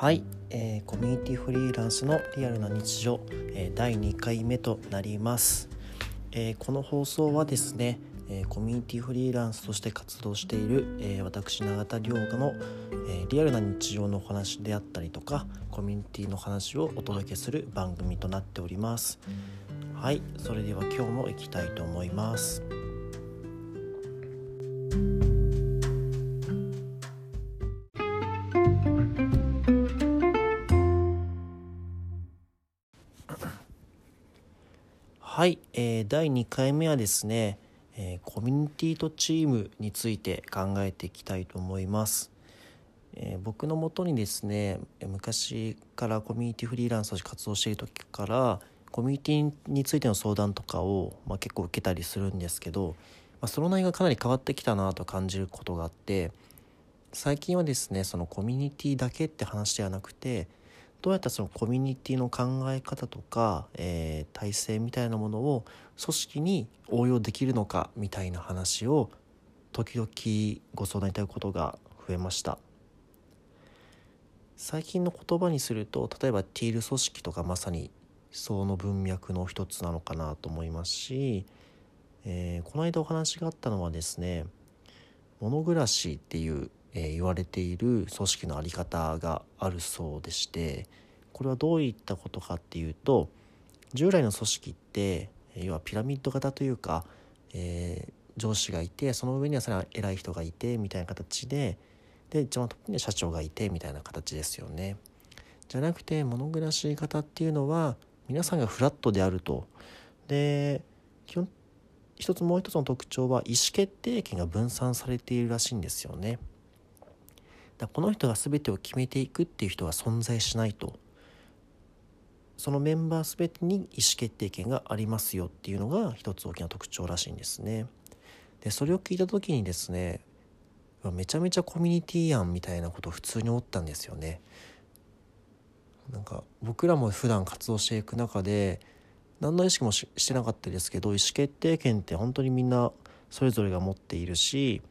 はい、えー、コミュニティフリーランスのリアルな日常、えー、第2回目となります、えー、この放送はですね、えコミュニティフリーランスとして活動している、え私永田亮太の、えリアルな日常のお話であったりとかコミュニティの話をお届けする番組となっております。はい。それでは今日も行きたいと思います。はい、えー、第2回目はですね、えー、コミュニティとチームについて考えていきたいと思います。えー、僕のもとにですね昔からコミュニティフリーランスとして活動している時からコミュニティについての相談とかを、まあ、結構受けたりするんですけど、まあ、その内容がかなり変わってきたなと感じることがあって最近はですねそのコミュニティだけって話ではなくてどうやったそのコミュニティの考え方とか、えー、体制みたいなものを組織に応用できるのかみたいな話を時々ご相談いただくことが増えました。最近の言葉にすると例えばティール組織とかまさにその文脈の一つなのかなと思いますし、えー、この間お話があったのはですね物暮らしっていうえー、言われている組織の在り方があるそうでしてこれはどういったことかっていうと従来の組織って要はピラミッド型というか、えー、上司がいてその上にはさらに偉い人がいてみたいな形でで一番トップに社長がいてみたいな形ですよね。じゃなくて物暮らし方っていうのは皆さんがフラットであると。で基本一つもう一つの特徴は意思決定権が分散されているらしいんですよね。だこの人が全てを決めていくっていう人は存在しないとそのメンバー全てに意思決定権がありますよっていうのが一つ大きな特徴らしいんですね。でそれを聞いた時にですねめちゃめちゃコミュニティやんみたいなことを普通に思ったんですよね。なんか僕らも普段活動していく中で何の意識もしてなかったですけど意思決定権って本当にみんなそれぞれが持っているし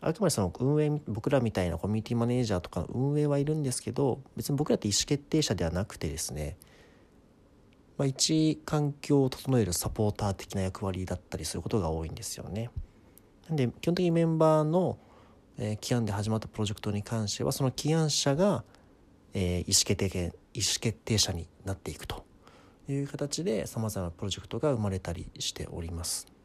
あくまでその運営僕らみたいなコミュニティマネージャーとかの運営はいるんですけど別に僕らって意思決定者ではなくてですね、まあ、一環境を整えるサポーター的な役割だったりすることが多いんですよね。なんで基本的にメンバーの、え、起案で始まったプロジェクトに関してはその起案者が、え、意思決定権意思決定者になっていくという形でさまざまなプロジェクトが生まれたりしております。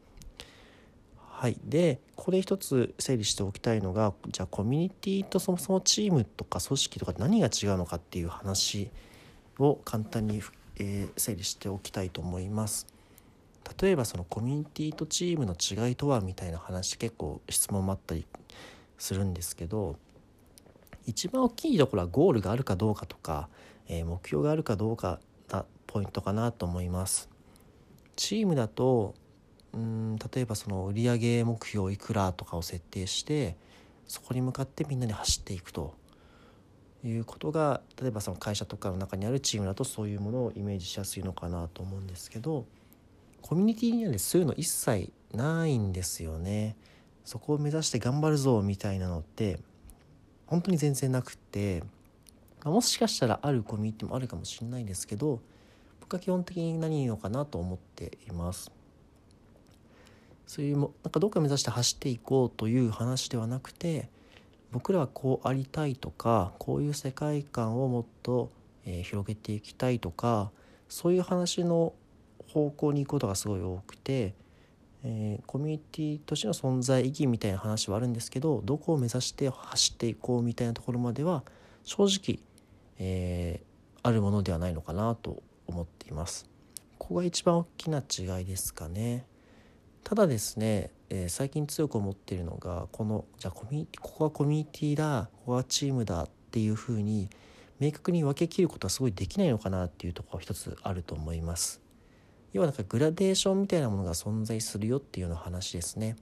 はい、でここで一つ整理しておきたいのがじゃあコミュニティとそもそもチームとか組織とか何が違うのかっていう話を簡単に、えー、整理しておきたいと思います。例えばそのコミュニティとチームの違いとはみたいな話結構質問もあったりするんですけど一番大きいところはゴールがあるかどうかとか、えー、目標があるかどうかがポイントかなと思います。チームだとうん例えばその売上目標いくらとかを設定してそこに向かってみんなで走っていくということが例えばその会社とかの中にあるチームだとそういうものをイメージしやすいのかなと思うんですけどコミュニティにはねそういうの一切ないんですよね。そこを目指して頑張るぞみたいなのって本当に全然なくって、あ、もしかしたらあるコミュニティもあるかもしれないんですけど僕は基本的に何のかなと思っています。そういうもなんかどっか目指して走っていこうという話ではなくて僕らはこうありたいとかこういう世界観をもっと、えー、広げていきたいとかそういう話の方向に行くことがすごい多くて、えー、コミュニティとしての存在意義みたいな話はあるんですけどどこを目指して走っていこうみたいなところまでは正直、えー、あるものではないのかなと思っています。ここが一番大きな違いですかね。ただですね、えー、最近強く思っているのがこのじゃあコミここはコミュニティだここはチームだっていうふうに明確に分けきることはすごいできないのかなっていうところが一つあると思います。要はなんかグラデーションみたいなものが存在するよっていうような話ですね。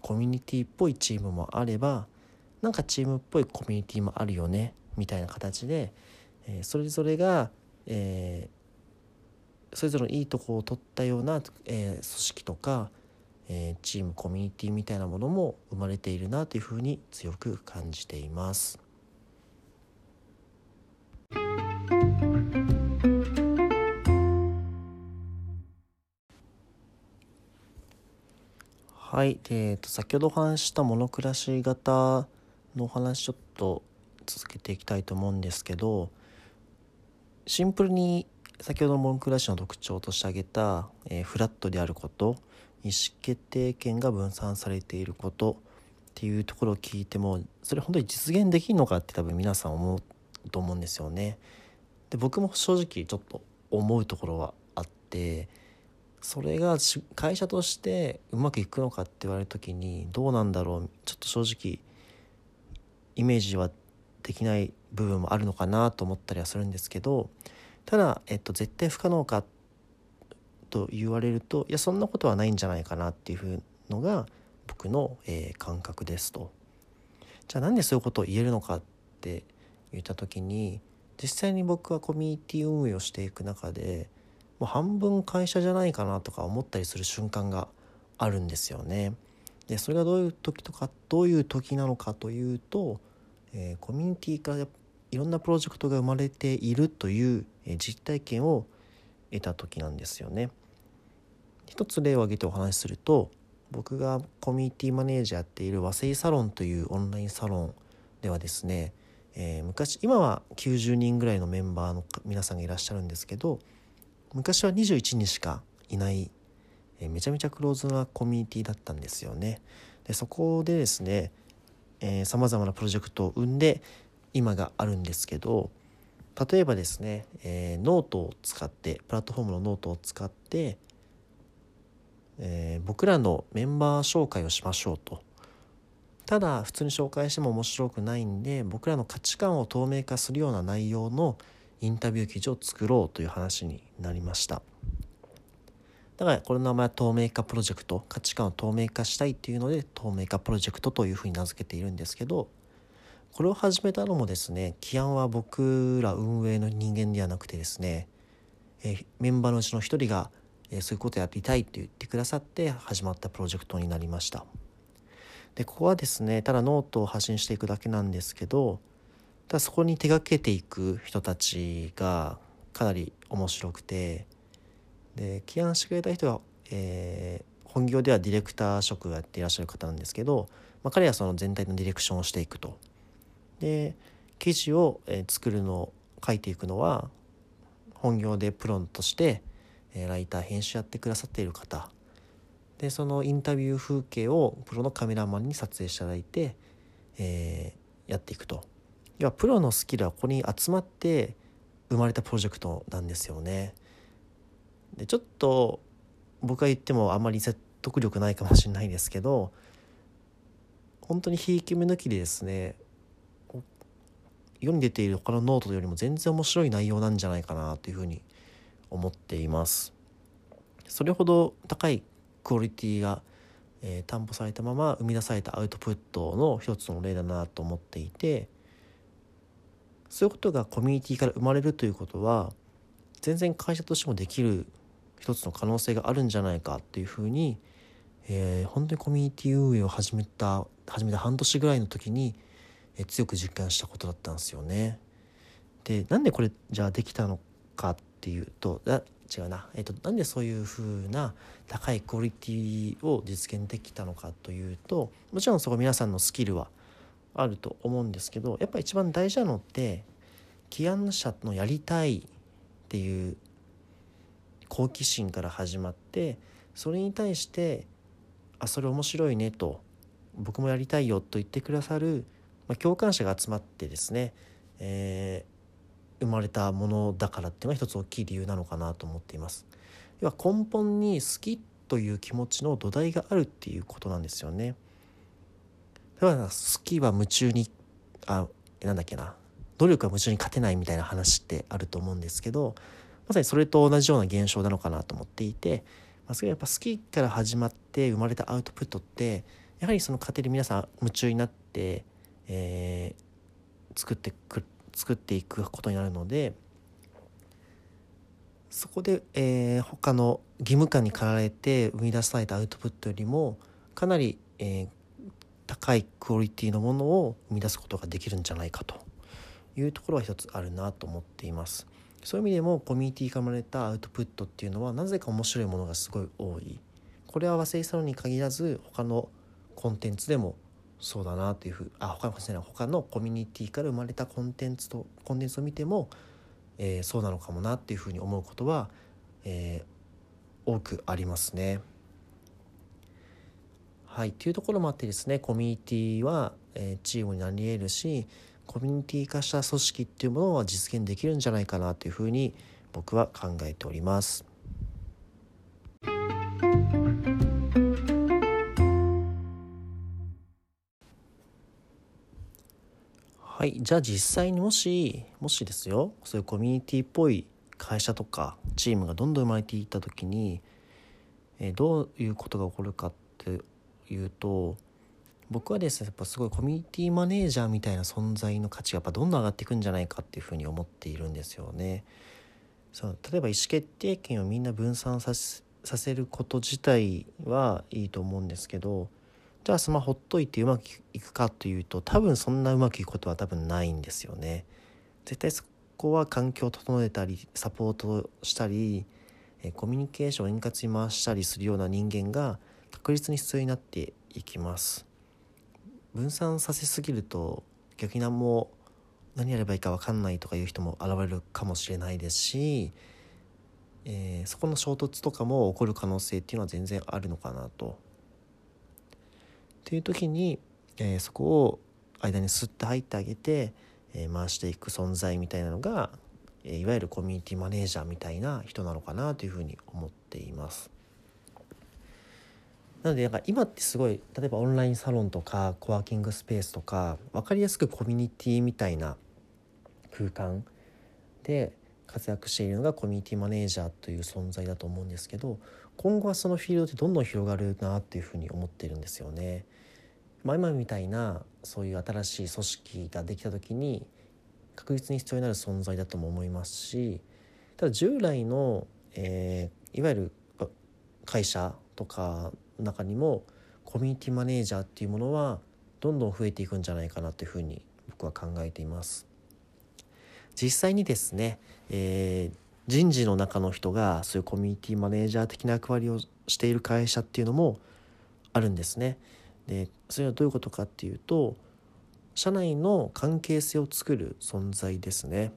コミュニティっぽいチームもあればなんかチームっぽいコミュニティもあるよねみたいな形で、えー、それぞれが、えー、それぞれのいいとこを取ったような、えー、組織とかえー、チームコミュニティみたいなものも生まれているなというふうに強く感じています。はい、えーと、先ほどお話したモノクラシー型のお話ちょっと続けていきたいと思うんですけどシンプルに先ほどモノクラシーの特徴として挙げた、えー、フラットであること意思決定権が分散されていることっていうところを聞いてもそれ本当に実現できるのかって多分皆さん思うと思うんですよね。で僕も正直ちょっと思うところはあってそれが会社としてうまくいくのかって言われる時にどうなんだろうちょっと正直イメージはできない部分もあるのかなと思ったりはするんですけどただ、えっと、絶対不可能かっと言われるといやそんなことはないんじゃないかなっていうのが僕の、えー、感覚ですと。じゃあなんでそういうことを言えるのかって言った時に実際に僕はコミュニティ運営をしていく中でもう半分会社じゃないかなとか思ったりする瞬間があるんですよね。でそれがどういう時とかどういう時なのかというと、えー、コミュニティからいろんなプロジェクトが生まれているという、えー、実体験を得た時なんですよね。一つ例を挙げてお話しすると僕がコミュニティマネージャーやっている和製サロンというオンラインサロンではですね、えー、昔今は90人ぐらいのメンバーの皆さんがいらっしゃるんですけど昔は21人しかいない、えー、めちゃめちゃクローズなコミュニティだったんですよね。でそこでですねさまざまなプロジェクトを生んで今があるんですけど例えばですね、えー、ノートを使ってプラットフォームのノートを使って、えー、僕らのメンバー紹介をしましょうと。ただ普通に紹介しても面白くないんで僕らの価値観を透明化するような内容のインタビュー記事を作ろうという話になりました。だからこの名前は透明化プロジェクト価値観を透明化したいっていうので透明化プロジェクトというふうに名付けているんですけどこれを始めたのもですね起案は僕ら運営の人間ではなくてですね、えメンバーのうちの一人が、えそういうことやりたいって言ってくださって始まったプロジェクトになりましたでここはですねただノートを発信していくだけなんですけどただそこに手がけていく人たちがかなり面白くてで起案してくれた人は、えー、本業ではディレクター職をやっていらっしゃる方なんですけど、まあ、彼はその全体のディレクションをしていくと。で記事を、作るのを書いていくのは本業でプロとして、えライター編集やってくださっている方でそのインタビュー風景をプロのカメラマンに撮影していただいて、えー、やっていくと要はプロのスキルはここに集まって生まれたプロジェクトなんですよね。でちょっと僕が言ってもあんまり説得力ないかもしれないですけど本当にひいき目抜きでですね世に出ている他のノートよりも全然面白い内容なんじゃないかなというふうに思っています。それほど高いクオリティが、えー、担保されたまま生み出されたアウトプットの一つの例だなと思っていてそういうことがコミュニティから生まれるということは全然会社としてもできる一つの可能性があるんじゃないかっていうふうに、えー、本当にコミュニティ運営を始めた始めた半年ぐらいの時にえ強く実感したことだったんですよね。でなんでこれじゃあできたのかっていうと違うな、えーと、なんでそういう風な高いクオリティを実現できたのかというともちろんそこ皆さんのスキルはあると思うんですけどやっぱ一番大事なのって起案者のやりたいっていう好奇心から始まってそれに対して「あそれ面白いね」と「僕もやりたいよ」と言ってくださるまあ、共感者が集まってですね、えー、生まれたものだからっていうのが一つ大きい理由なのかなと思っています。要は根本に好きという気持ちの土台があるっていうことなんですよね。だから好きは夢中にあなんだっけな努力は夢中に勝てないみたいな話ってあると思うんですけどまさにそれと同じような現象なのかなと思っていて、まあ、それやっぱ好きから始まって生まれたアウトプットってやはりその過程で皆さん夢中になってえー、作ってく作っていくことになるのでそこで、えー、他の義務感に駆られて生み出されたアウトプットよりもかなり、えー、高いクオリティのものを生み出すことができるんじゃないかというところは一つあるなと思っています。そういう意味でもコミュニティから生まれたアウトプットっていうのはなぜか面白いものがすごい多い。これは和製サロンに限らず他のコンテンツでもそうだなというふうあ他の他のコミュニティから生まれたコンテンツとコンテンツを見ても、えー、そうなのかもなっていうふうに思うことは、えー、多くありますね。はい、というところもあってですねコミュニティは、えー、チームになり得るしコミュニティ化した組織っていうものは実現できるんじゃないかなというふうに僕は考えております。はい、じゃあ実際にもしもしですよそういうコミュニティっぽい会社とかチームがどんどん生まれていった時に、えー、どういうことが起こるかっていうと僕はですねやっぱすごいコミュニティマネージャーみたいな存在の価値がやっぱどんどん上がっていくんじゃないかっていうふうに思っているんですよね。そう例えば意思決定権をみんな分散させること自体はいいと思うんですけどじゃあスマホっといてうまくいくかというと多分そんなうまくいくことは多分ないんですよね。絶対そこは環境を整えたりサポートしたりコミュニケーションを円滑に回したりするような人間が確実に必要になっていきます分散させすぎると逆に何も何やればいいか分かんないとかいう人も現れるかもしれないですし、えー、そこの衝突とかも起こる可能性っていうのは全然あるのかなと。っていう時に、えー、そこを間にスッと入ってあげて、えー、回していく存在みたいなのが、えいわゆるコミュニティマネージャーみたいな人なのかなというふうに思っています。なのでなんか今ってすごい例えばオンラインサロンとかコワーキングスペースとか分かりやすくコミュニティみたいな空間で活躍しているのがコミュニティマネージャーという存在だと思うんですけど今後はそのフィールドってどんどん広がるなっていうふうに思ってるんですよね。まあ、今みたいなそういう新しい組織ができた時に確実に必要になる存在だとも思いますしただ従来の、えー、いわゆる会社とか中にもコミュニティマネージャーっていうものはどんどん増えていくんじゃないかなというふうに僕は考えています。実際にですね、えー、人事の中の人がそういうコミュニティマネージャー的な役割をしている会社っていうのもあるんですね。でそれはどういうことかっていうと社内の関係性を作る存在ですね。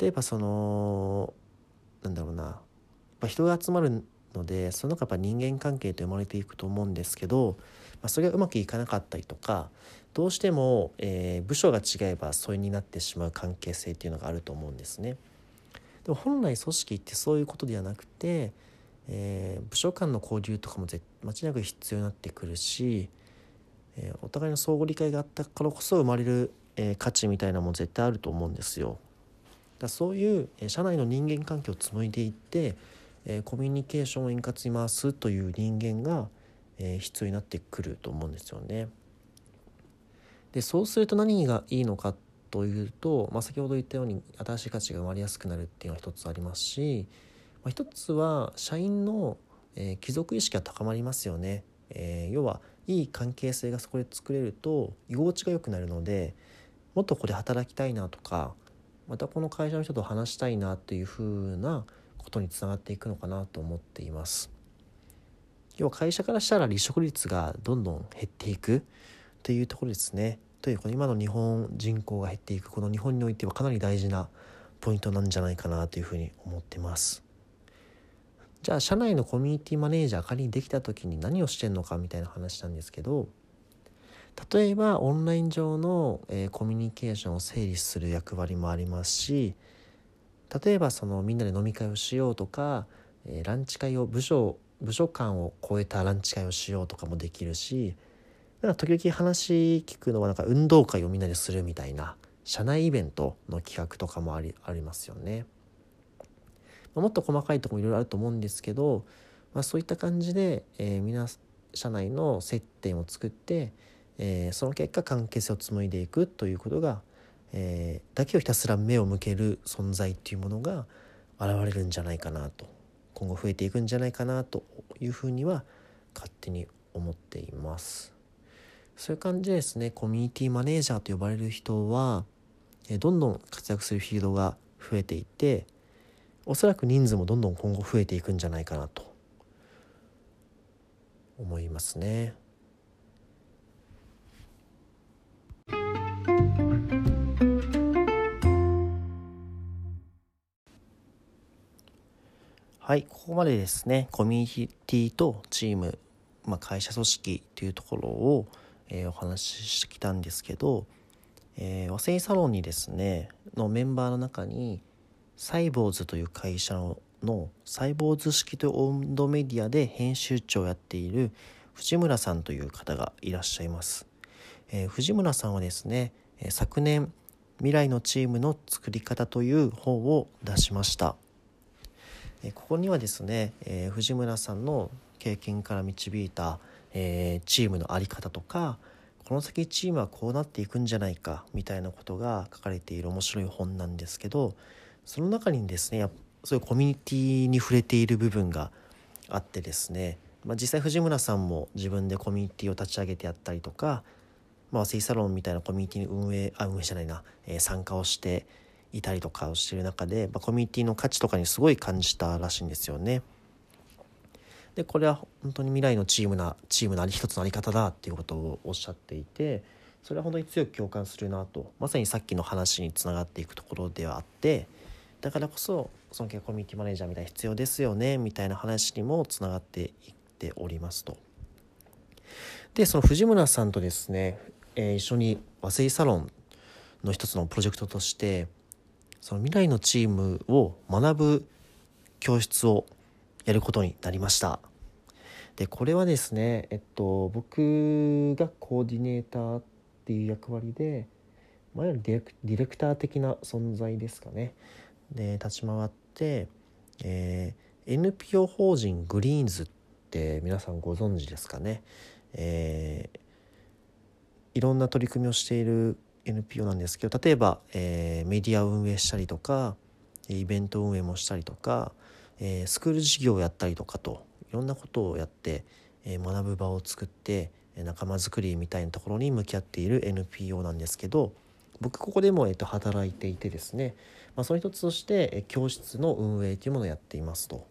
例えばそのなんだろうなま人が集まるのでその中やっぱ人間関係と生まれていくと思うんですけど、まあ、それがうまくいかなかったりとかどうしても、えー、部署が違えば疎遠になってしまう関係性っていうのがあると思うんですね。でも本来組織ってそういうことではなくて、えー、部署間の交流とかも間違いなく必要になってくるし、えー、お互いの相互理解があったからこそ生まれる、え価値みたいなのも絶対あると思うんですよ。だそういう、え社内の人間関係を紡いでいってえコミュニケーションを円滑に回すという人間が、え必要になってくると思うんですよね。でそうすると何がいいのかというと、まあ、先ほど言ったように新しい価値が生まれやすくなるっていうのが一つありますし、まあ、一つは社員の、えー、帰属意識が高まりますよね。えー、要はいい関係性がそこで作れると居心地が良くなるのでもっとここで働きたいなとかまたこの会社の人と話したいなっていう風なことにつながっていくのかなと思っています。要は会社からしたら離職率がどんどん減っていくというところですね。というこの今の日本人口が減っていくこの日本においてはかなり大事なポイントなんじゃないかなというふうに思ってます。じゃあ社内のコミュニティマネージャー仮にできた時に何をしてんのかみたいな話なんですけど例えばオンライン上の、えー、コミュニケーションを整理する役割もありますし例えばそのみんなで飲み会をしようとか、えー、ランチ会を部署部署間を超えたランチ会をしようとかもできるしなんか時々話聞くのはなんか運動会をみんなでするみたいな社内イベントの企画とかもありありますよね。もっと細かいところもいろいろあると思うんですけど、まあ、そういった感じで、えー、皆社内の接点を作って、えー、その結果関係性を紡いでいくということがえー、だけをひたすら目を向ける存在っていうものが現れるんじゃないかなと今後増えていくんじゃないかなというふうには勝手に思っていますそういう感じでですねコミュニティマネージャーと呼ばれる人は、え、どんどん活躍するフィールドが増えていっておそらく人数もどんどん今後増えていくんじゃないかなと思いますね。はい、ここまでですね、コミュニティとチーム、まあ、会社組織というところを、えー、お話ししてきたんですけど、えー、和製サロンにですね、のメンバーの中に、サイボーズという会社ののサイボーズ式という温度メディアで編集長をやっている藤村さんという方がいらっしゃいます。えー、藤村さんはですね、昨年未来のチームの作り方という本を出しました。ここにはですね、えー、藤村さんの経験から導いた、えー、チームの在り方とかこの先チームはこうなっていくんじゃないかみたいなことが書かれている面白い本なんですけどその中にですねそういうコミュニティに触れている部分があってですね、まあ、実際藤村さんも自分でコミュニティを立ち上げてやったりとか、まあ、和製サロンみたいなコミュニティに運営あ運営じゃないな、えー、参加をしていたりとかをしている中で、まあ、コミュニティの価値とかにすごい感じたらしいんですよね。でこれは本当に未来のチームなチームの一つの在り方だっていうことをおっしゃっていてそれは本当に強く共感するなとまさにさっきの話につながっていくところではあってだからこそ尊敬コミュニティマネージャーみたいな必要ですよねみたいな話にもつながっていっておりますと。でその藤村さんとですね、えー、一緒に和製サロンの一つのプロジェクトとしてその未来のチームを学ぶ教室をやることになりました。でこれはですねえっと僕がコーディネーターっていう役割で前よりディレクター的な存在ですかねで立ち回って、えー、NPO 法人グリーンズって皆さんご存知ですかね、えー、いろんな取り組みをしている NPO なんですけど例えば、えー、メディアを運営したりとかイベント運営もしたりとか、えー、スクール事業をやったりとかといろんなことをやって、えー、学ぶ場を作って仲間づくりみたいなところに向き合っている NPO なんですけど僕ここでも、えー、と働いていてですね、まあ、その一つとして、えー、教室の運営というものをやっていますと。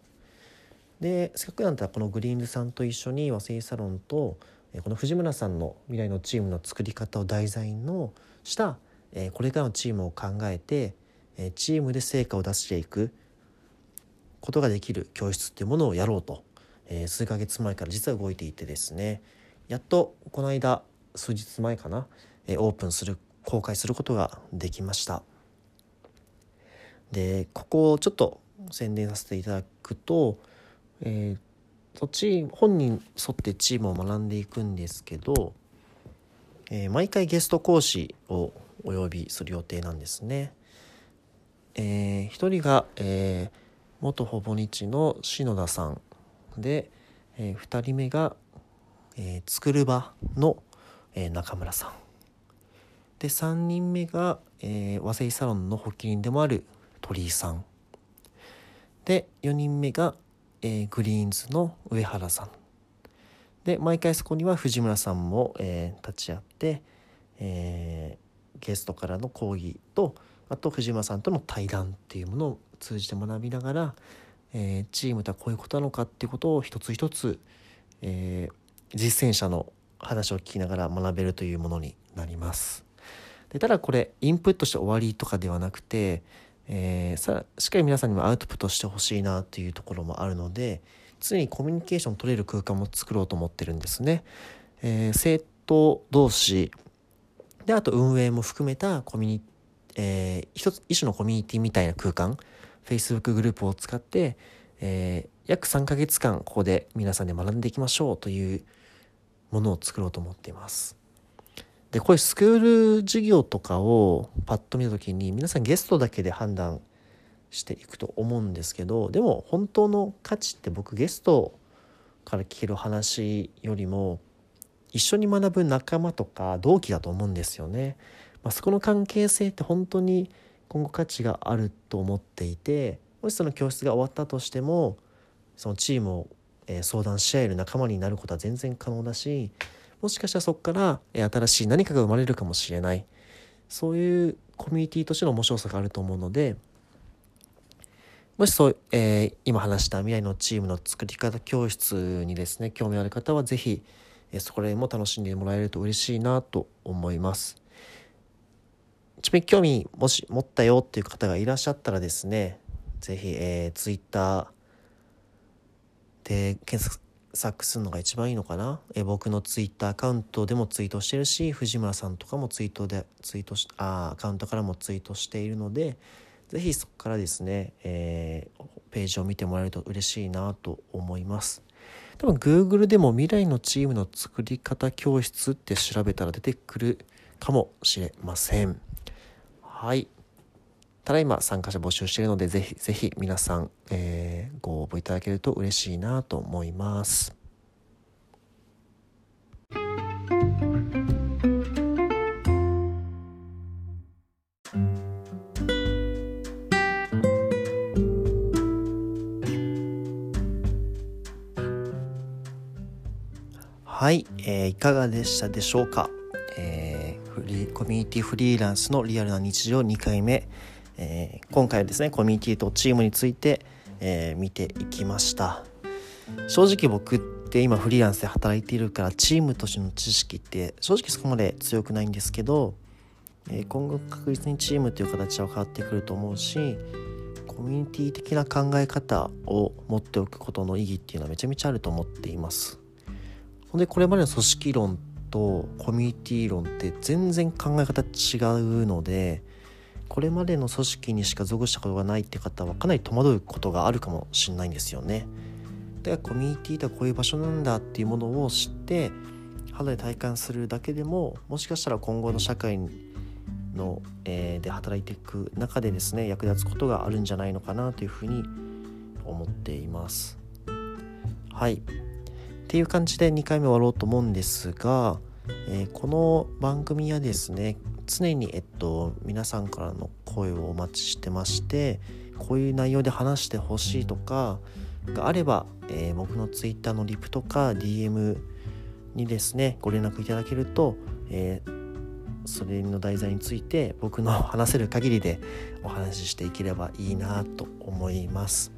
でせっかくなんだったらこのグリーンズさんと一緒に和製サロンとこの藤村さんの未来のチームの作り方を題材のした、えこれからのチームを考えて、えチームで成果を出していくことができる教室っていうものをやろうと、え数ヶ月前から実は動いていてですね。やっとこの間数日前かな、えオープンする公開することができました。でここをちょっと宣伝させていただくと、えー、そっち本に沿ってチームを学んでいくんですけどえー、毎回ゲスト講師をお呼びする予定なんですね。えー、1人が、えー、元ほぼ日の篠田さんで、えー、2人目が、えー、作る場の、えー、中村さん。で3人目が、えー、和製サロンの発起人でもある鳥居さん。で4人目が、えー、グリーンズの上原さん。で毎回そこには藤村さんも、えー、立ち会って、えー、ゲストからの講義とあと藤村さんとの対談っていうものを通じて学びながら、えー、チームとはこういうことなのかっていうことを一つ一つ、えー、実践者の話を聞きながら学べるというものになります。でただこれインプットして終わりとかではなくて、えー、さしっかり皆さんにもアウトプットしてほしいなというところもあるので、常にコミュニケーション取れる空間も作ろうと思ってるんですね。えー、生徒同士であと運営も含めたコミュニ、えー、一つ一種のコミュニティみたいな空間 Facebook グループを使って、えー、約3ヶ月間ここで皆さんで学んでいきましょうというものを作ろうと思っています。でこういうスクール授業とかをパッと見た時に皆さんゲストだけで判断してしていくと思うんですけどでも本当の価値って僕ゲストから聞ける話よりも一緒に学ぶ仲間とか同期だと思うんですよね。まあ、そこの関係性って本当に今後価値があると思っていてもしその教室が終わったとしてもそのチームを相談し合える仲間になることは全然可能だしもしかしたらそこから新しい何かが生まれるかもしれないそういうコミュニティとしての面白さがあると思うのでもしそう、えー、今話した未来のチームの作り方教室にですね、興味ある方はぜひ、えー、そこら辺も楽しんでもらえると嬉しいなと思います。ちなみに興味もし持ったよっていう方がいらっしゃったらですね、ぜひ、えー、Twitter で検索するのが一番いいのかな、えー、僕の Twitter アカウントでもツイートしてるし、藤村さんとかもツイートで、ツイートし、あアカウントからもツイートしているので、ぜひそこからですね、えー、ページを見てもらえると嬉しいなと思います。多分 Google でも未来のチームの作り方教室って調べたら出てくるかもしれません。はい。ただいま参加者募集しているので、ぜひぜひ皆さん、えー、ご応募いただけると嬉しいなと思います。えー、いかがでしたでしょうか、えー、フリコミュニティフリーランスのリアルな日常2回目、えー、今回はですねコミュニティとチームについて、え、見ていきました。正直僕って今フリーランスで働いているからチームとしての知識って正直そこまで強くないんですけど、え、今後確実にチームという形は変わってくると思うしコミュニティ的な考え方を持っておくことの意義っていうのはめちゃめちゃあると思っています。ほんでこれまでの組織論とコミュニティ論って全然考え方違うのでこれまでの組織にしか属したことがないって方はかなり戸惑うことがあるかもしれないんですよね。だからコミュニティとはこういう場所なんだっていうものを知って肌で体感するだけでももしかしたら今後の社会の、えー、で働いていく中でですね役立つことがあるんじゃないのかなというふうに思っています。はいっていう感じで2回目終わろうと思うんですが、えー、この番組はですね常に、えっと、皆さんからの声をお待ちしてましてこういう内容で話してほしいとかがあれば、えー、僕の Twitter のリプとか DM にですねご連絡いただけると、えー、それの題材について僕の話せる限りでお話ししていければいいなと思います。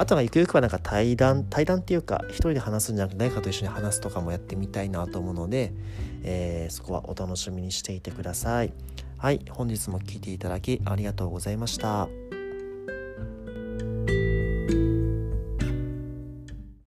あとはゆくゆくはなんか対談対談っていうか一人で話すんじゃなくて誰かと一緒に話すとかもやってみたいなと思うので、えー、そこはお楽しみにしていてください。はい本日も聴いていただきありがとうございました。